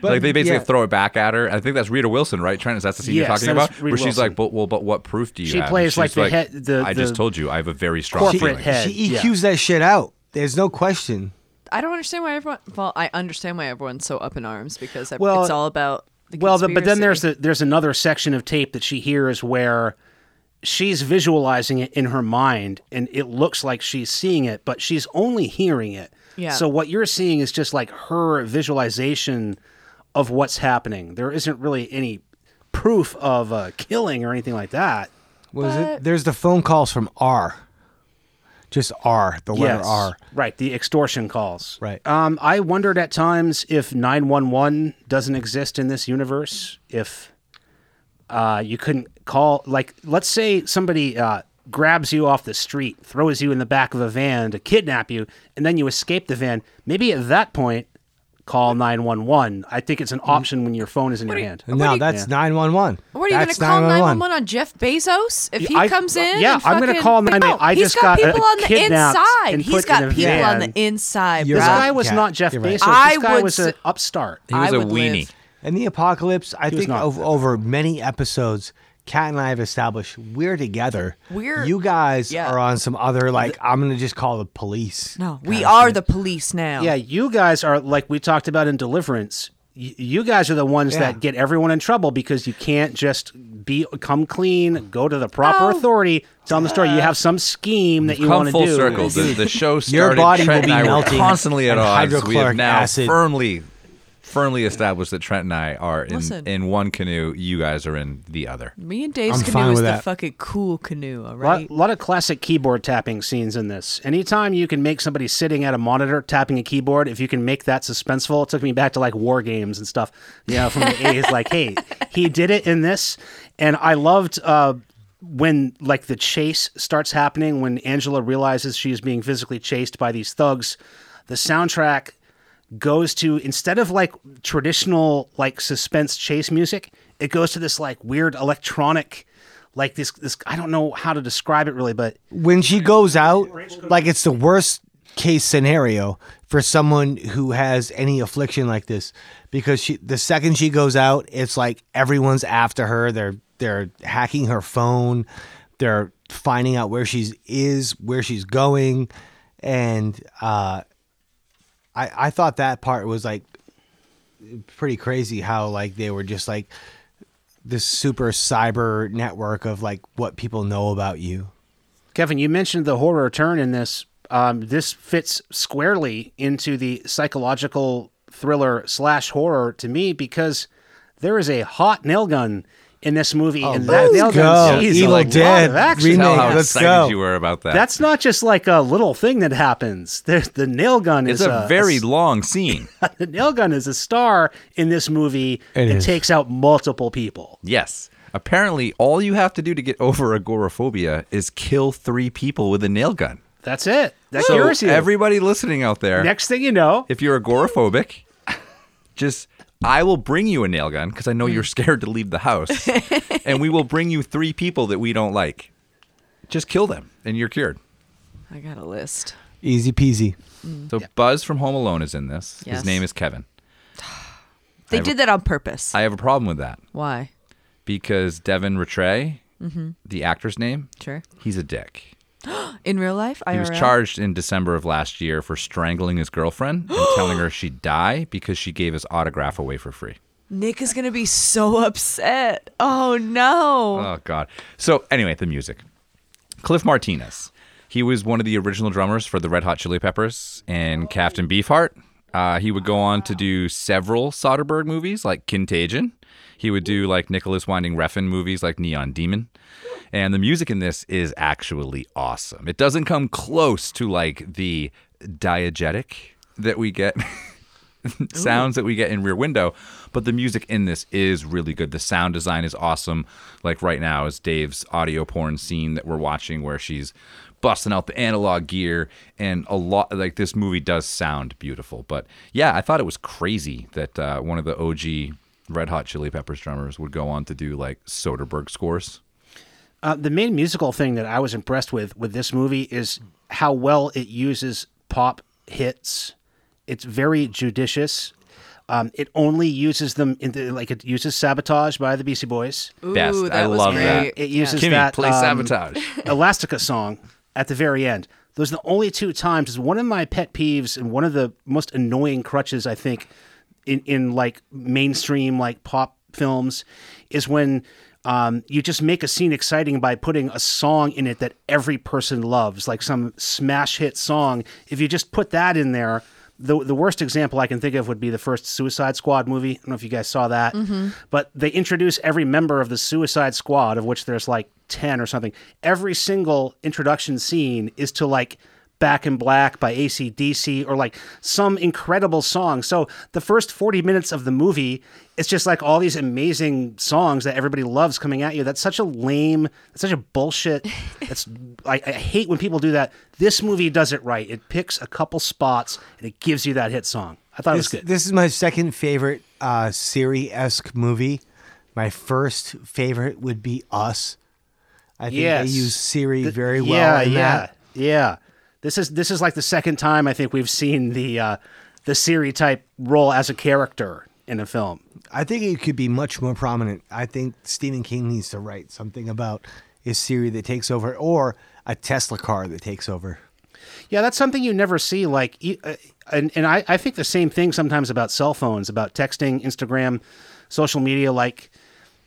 But, like they basically yeah. throw it back at her. I think that's Rita Wilson, right? Trent, is that the scene Yes, you're talking about? Rita Where she's like, but well, but what proof do you She have? And plays she's like the head- the- I just the told you, I have a very strong corporate feeling. head. She yeah. That shit out. There's no question. I don't understand why everyone. Well, I understand why everyone's so up in arms because Well- it's all about. The well, the, but then there's conspiracy. a, there's another section of tape that she hears where she's visualizing it in her mind and it looks like she's seeing it, but she's only hearing it. Yeah. So what you're seeing is just like her visualization of what's happening. There isn't really any proof of a killing or anything like that. Was it? There's the phone calls from R. Just R, the letter Yes. R. Right, the extortion calls. Right. Um, I wondered at times if 911 doesn't exist in this universe, if uh, you couldn't call, like, let's say somebody uh, grabs you off the street, throws you in the back of a van to kidnap you, and then you escape the van. Maybe at that point, call 911. I think it's an option when your phone is in your hand. No, you- that's 911. What are you going That's to call 911 on Jeff Bezos if he I- comes in? yeah, and I'm gonna fucking- call 911. I he's just got got, uh, people on the kidnapped inside. and He's put got in a people on van. the inside, You're This right. guy was Yeah, not Jeff you're Bezos. right. This I guy would was s- an upstart. He was I a would weenie. live. In the apocalypse, I was think not. over, over many episodes, Kat and I have established we're together. We're- you guys yeah. are on some other like I'm gonna just call the police. No, we are the police now. Yeah, you guys are like we talked about in Deliverance. y- You guys are the ones Yeah. that get everyone in trouble because you can't just be come clean, go to the proper Oh. authority, tell them the story. You have some scheme that you Come want to full do. circle. The, the show started. Your body Trent will be and I melting constantly at and odds. We have hydrochloric now acid. firmly, firmly established that Trent and I are in, Listen. in one canoe. You guys are in the other. Me and Dave's I'm canoe fine is with the that. fucking cool canoe, all A right? lot, lot of classic keyboard tapping scenes in this. Anytime you can make somebody sitting at a monitor tapping a keyboard, if you can make that suspenseful, it took me back to like war games and stuff. You know, from the <laughs> 80s. Like, hey, he did it in this. And I loved uh, when like the chase starts happening, when Angela realizes she is being physically chased by these thugs. The soundtrack goes to instead of like traditional like suspense chase music, it goes to this like weird electronic like this this I don't know how to describe it really, but when she goes out, like it's the worst case scenario for someone who has any affliction like this because she the second she goes out, it's like everyone's after her. They're they're hacking her phone. They're finding out where she's is, where she's going, and uh, I I thought that part was like pretty crazy how like they were just like this super cyber network of like what people know about you. Kevin, you mentioned the horror turn in this. Um, this fits squarely into the psychological thriller slash horror to me because there is a hot nail gun in this movie, oh, and that let's nail go. gun sees Evil a lot Dead of action. remake. Tell how let's go. you were about that. That's not just like a little thing that happens. <laughs> The, the nail gun it's is a very long scene. <laughs> the nail gun is a star in this movie It that is. takes out multiple people. yes. Apparently, all you have to do to get <laughs> over agoraphobia is kill three people with a nail gun. That's it. That So cures you. everybody listening out there, Next thing you know, if you're agoraphobic, just I will bring you a nail gun because I know you're scared to leave the house, <laughs> and we will bring you three people that we don't like. Just kill them, and you're cured. I got a list. Easy peasy. So Buzz from Home Alone is in this. Yes. His name is Kevin. <sighs> They have did that on purpose. I have a problem with that Why? because Devin Ratray, Mm-hmm. the actor's name, Sure. he's a dick. <gasps> In real life, He was charged in December of last year for strangling his girlfriend and <gasps> telling her she'd die because she gave his autograph away for free. Nick is gonna be so upset. Oh no. Oh God. So anyway, the music. Cliff Martinez. He was one of the original drummers for the Red Hot Chili Peppers and Captain Beefheart. Uh, he would go on to do several Soderbergh movies like Contagion. He would do like Nicolas Winding Refn movies like Neon Demon. And the music in this is actually awesome. It doesn't come close to like the diegetic that we get <laughs> sounds that we get in Rear Window, but the music in this is really good. The sound design is awesome. Like right now is Dave's audio porn scene that we're watching where she's busting out the analog gear and a lot like this movie does sound beautiful. But yeah, I thought it was crazy that uh, one of the OG Red Hot Chili Peppers drummers would go on to do like Soderbergh scores. Uh, the main musical thing that I was impressed with with this movie is how well it uses pop hits. It's very judicious. Um, it only uses them in the, like it uses "Sabotage" by the Beastie Boys. Ooh, Best. that I was love great. that. It uses Kimi, that play um, Sabotage. <laughs> Elastica song at the very end. Those are the only two times. Is one of my pet peeves and one of the most annoying crutches I think in in like mainstream like pop films is when um, you just make a scene exciting by putting a song in it that every person loves, like some smash hit song. If you just put that in there, the the worst example I can think of would be the first Suicide Squad movie. I don't know if you guys saw that, but they introduce every member of the Suicide Squad, of which there's like ten or something. Every single introduction scene is to like Back in Black by ACDC or like some incredible song. So the first 40 minutes of the movie, it's just like all these amazing songs that everybody loves coming at you. That's such a lame, that's such a bullshit. <laughs> That's I, I hate when people do that. This movie does it right. It picks a couple spots and it gives you that hit song. I thought it was good. this is my second favorite uh, Siri esque movie. My first favorite would be Us. I think Yes. they use Siri Th- very well. Yeah, in yeah, that. yeah. This is this is like the second time I think we've seen the uh, the Siri type role as a character in a film. I think it could be much more prominent. I think Stephen King needs to write something about a Siri that takes over or a Tesla car that takes over. Yeah, that's something you never see. Like, uh, and and I, I think the same thing sometimes about cell phones, about texting, Instagram, social media. Like,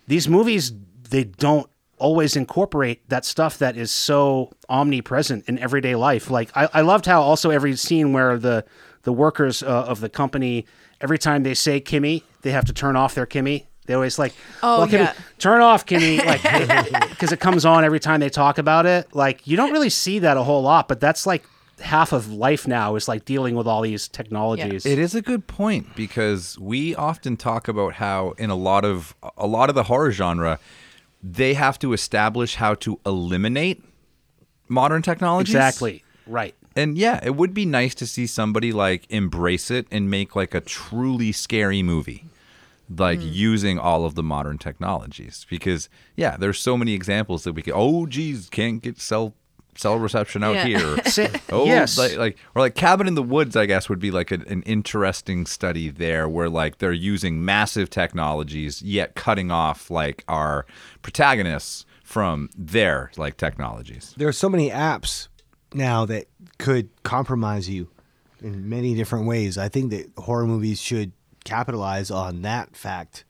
these movies, they don't always incorporate that stuff that is so omnipresent in everyday life. Like, I, I loved how also every scene where the the workers uh, of the company, every time they say Kimi, they have to turn off their Kimi. They always like, Oh, well, Kimi, yeah. turn off Kimi, <laughs> like, because it comes on every time they talk about it. Like, you don't really see that a whole lot, but that's like half of life now is like dealing with all these technologies. It is a good point because we often talk about how in a lot of a lot of the horror genre, they have to establish how to eliminate modern technologies. exactly right. And yeah, it would be nice to see somebody like embrace it and make like a truly scary movie. Like hmm. using all of the modern technologies. Because yeah, there's so many examples that we could oh geez, can't get cell cell reception out Yeah. here. <laughs> Sa- Oh, yes. like, like or like Cabin in the Woods, I guess would be like a, an interesting study there, where like they're using massive technologies yet cutting off like our protagonists from their like technologies. There are so many apps now that could compromise you in many different ways. I think that horror movies should capitalize on that fact.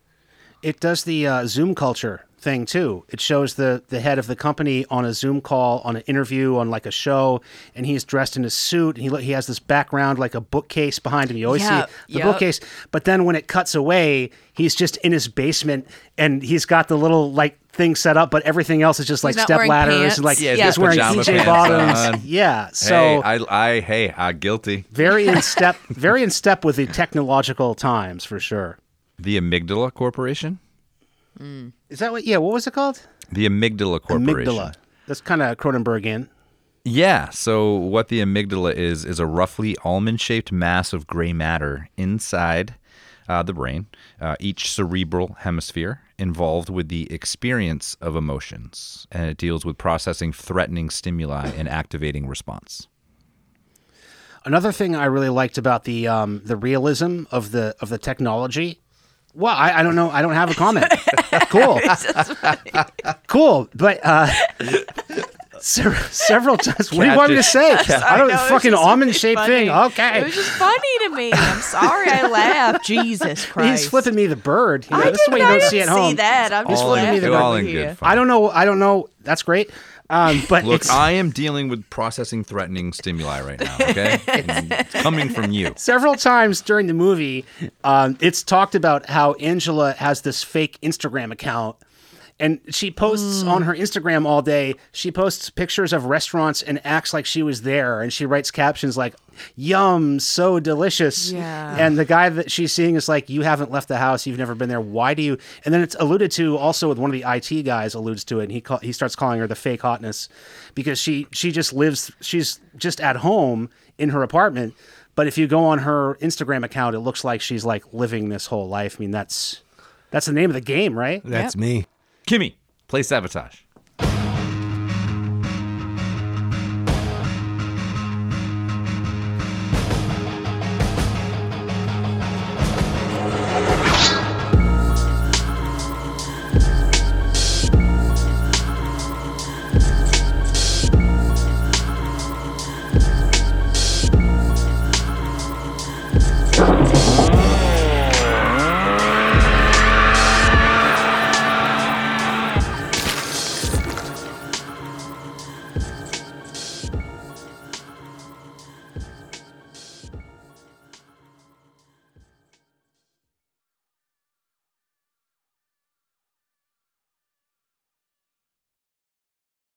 it does the uh, Zoom culture thing too. It shows the the head of the company on a Zoom call, on an interview, on like a show, and he's dressed in a suit. And he he has this background like a bookcase behind him. You always Yeah, see the yep. bookcase, but then when it cuts away, he's just in his basement, and he's got the little like thing set up, but everything else is just like not step ladders pants. and like Yeah, he's he's wearing pajama PJ bottoms. on. Yeah, so hey, I, I, hey, I guilty. very in <laughs> step, very in step with the technological times for sure. The Amygdala Corporation. Is that what? Yeah, what was it called? The Amygdala Corporation. Amygdala. That's kind of Cronenbergian. Yeah. So what the amygdala is is a roughly almond-shaped mass of gray matter inside uh, the brain, uh, each cerebral hemisphere involved with the experience of emotions, and it deals with processing threatening stimuli and activating response. Another thing I really liked about the um, the realism of the of the technology. Well, I, I don't know. I don't have a comment. <laughs> cool, cool. But uh, se- several times. What do you want me to say? I don't know, fucking almond shaped thing. Okay. It was just funny to me. I'm sorry I laughed. Jesus <laughs> Christ. He's flipping me the bird. You know, I this is didn't, what you don't see at home. that. I'm just flipping me the laughing all over in here. I don't know. I don't know. That's great. Um, but Look, I am dealing with processing threatening stimuli right now. Okay, <laughs> it's coming from you. several times during the movie, um, it's talked about how Angela has this fake Instagram account. And she posts hmm. on her Instagram all day. She posts pictures of restaurants and acts like she was there. And she writes captions like, Yum, so delicious. Yeah. And the guy that she's seeing is like, You haven't left the house. You've never been there. Why do you? And then it's alluded to also with one of the IT guys alludes to it. And he, call, he starts calling her the fake hotness because she, she just lives, she's just at home in her apartment. But if you go on her Instagram account, it looks like she's like living this whole life. I mean, that's that's the name of the game, right? That's Yep. me. Kimi, play sabotage.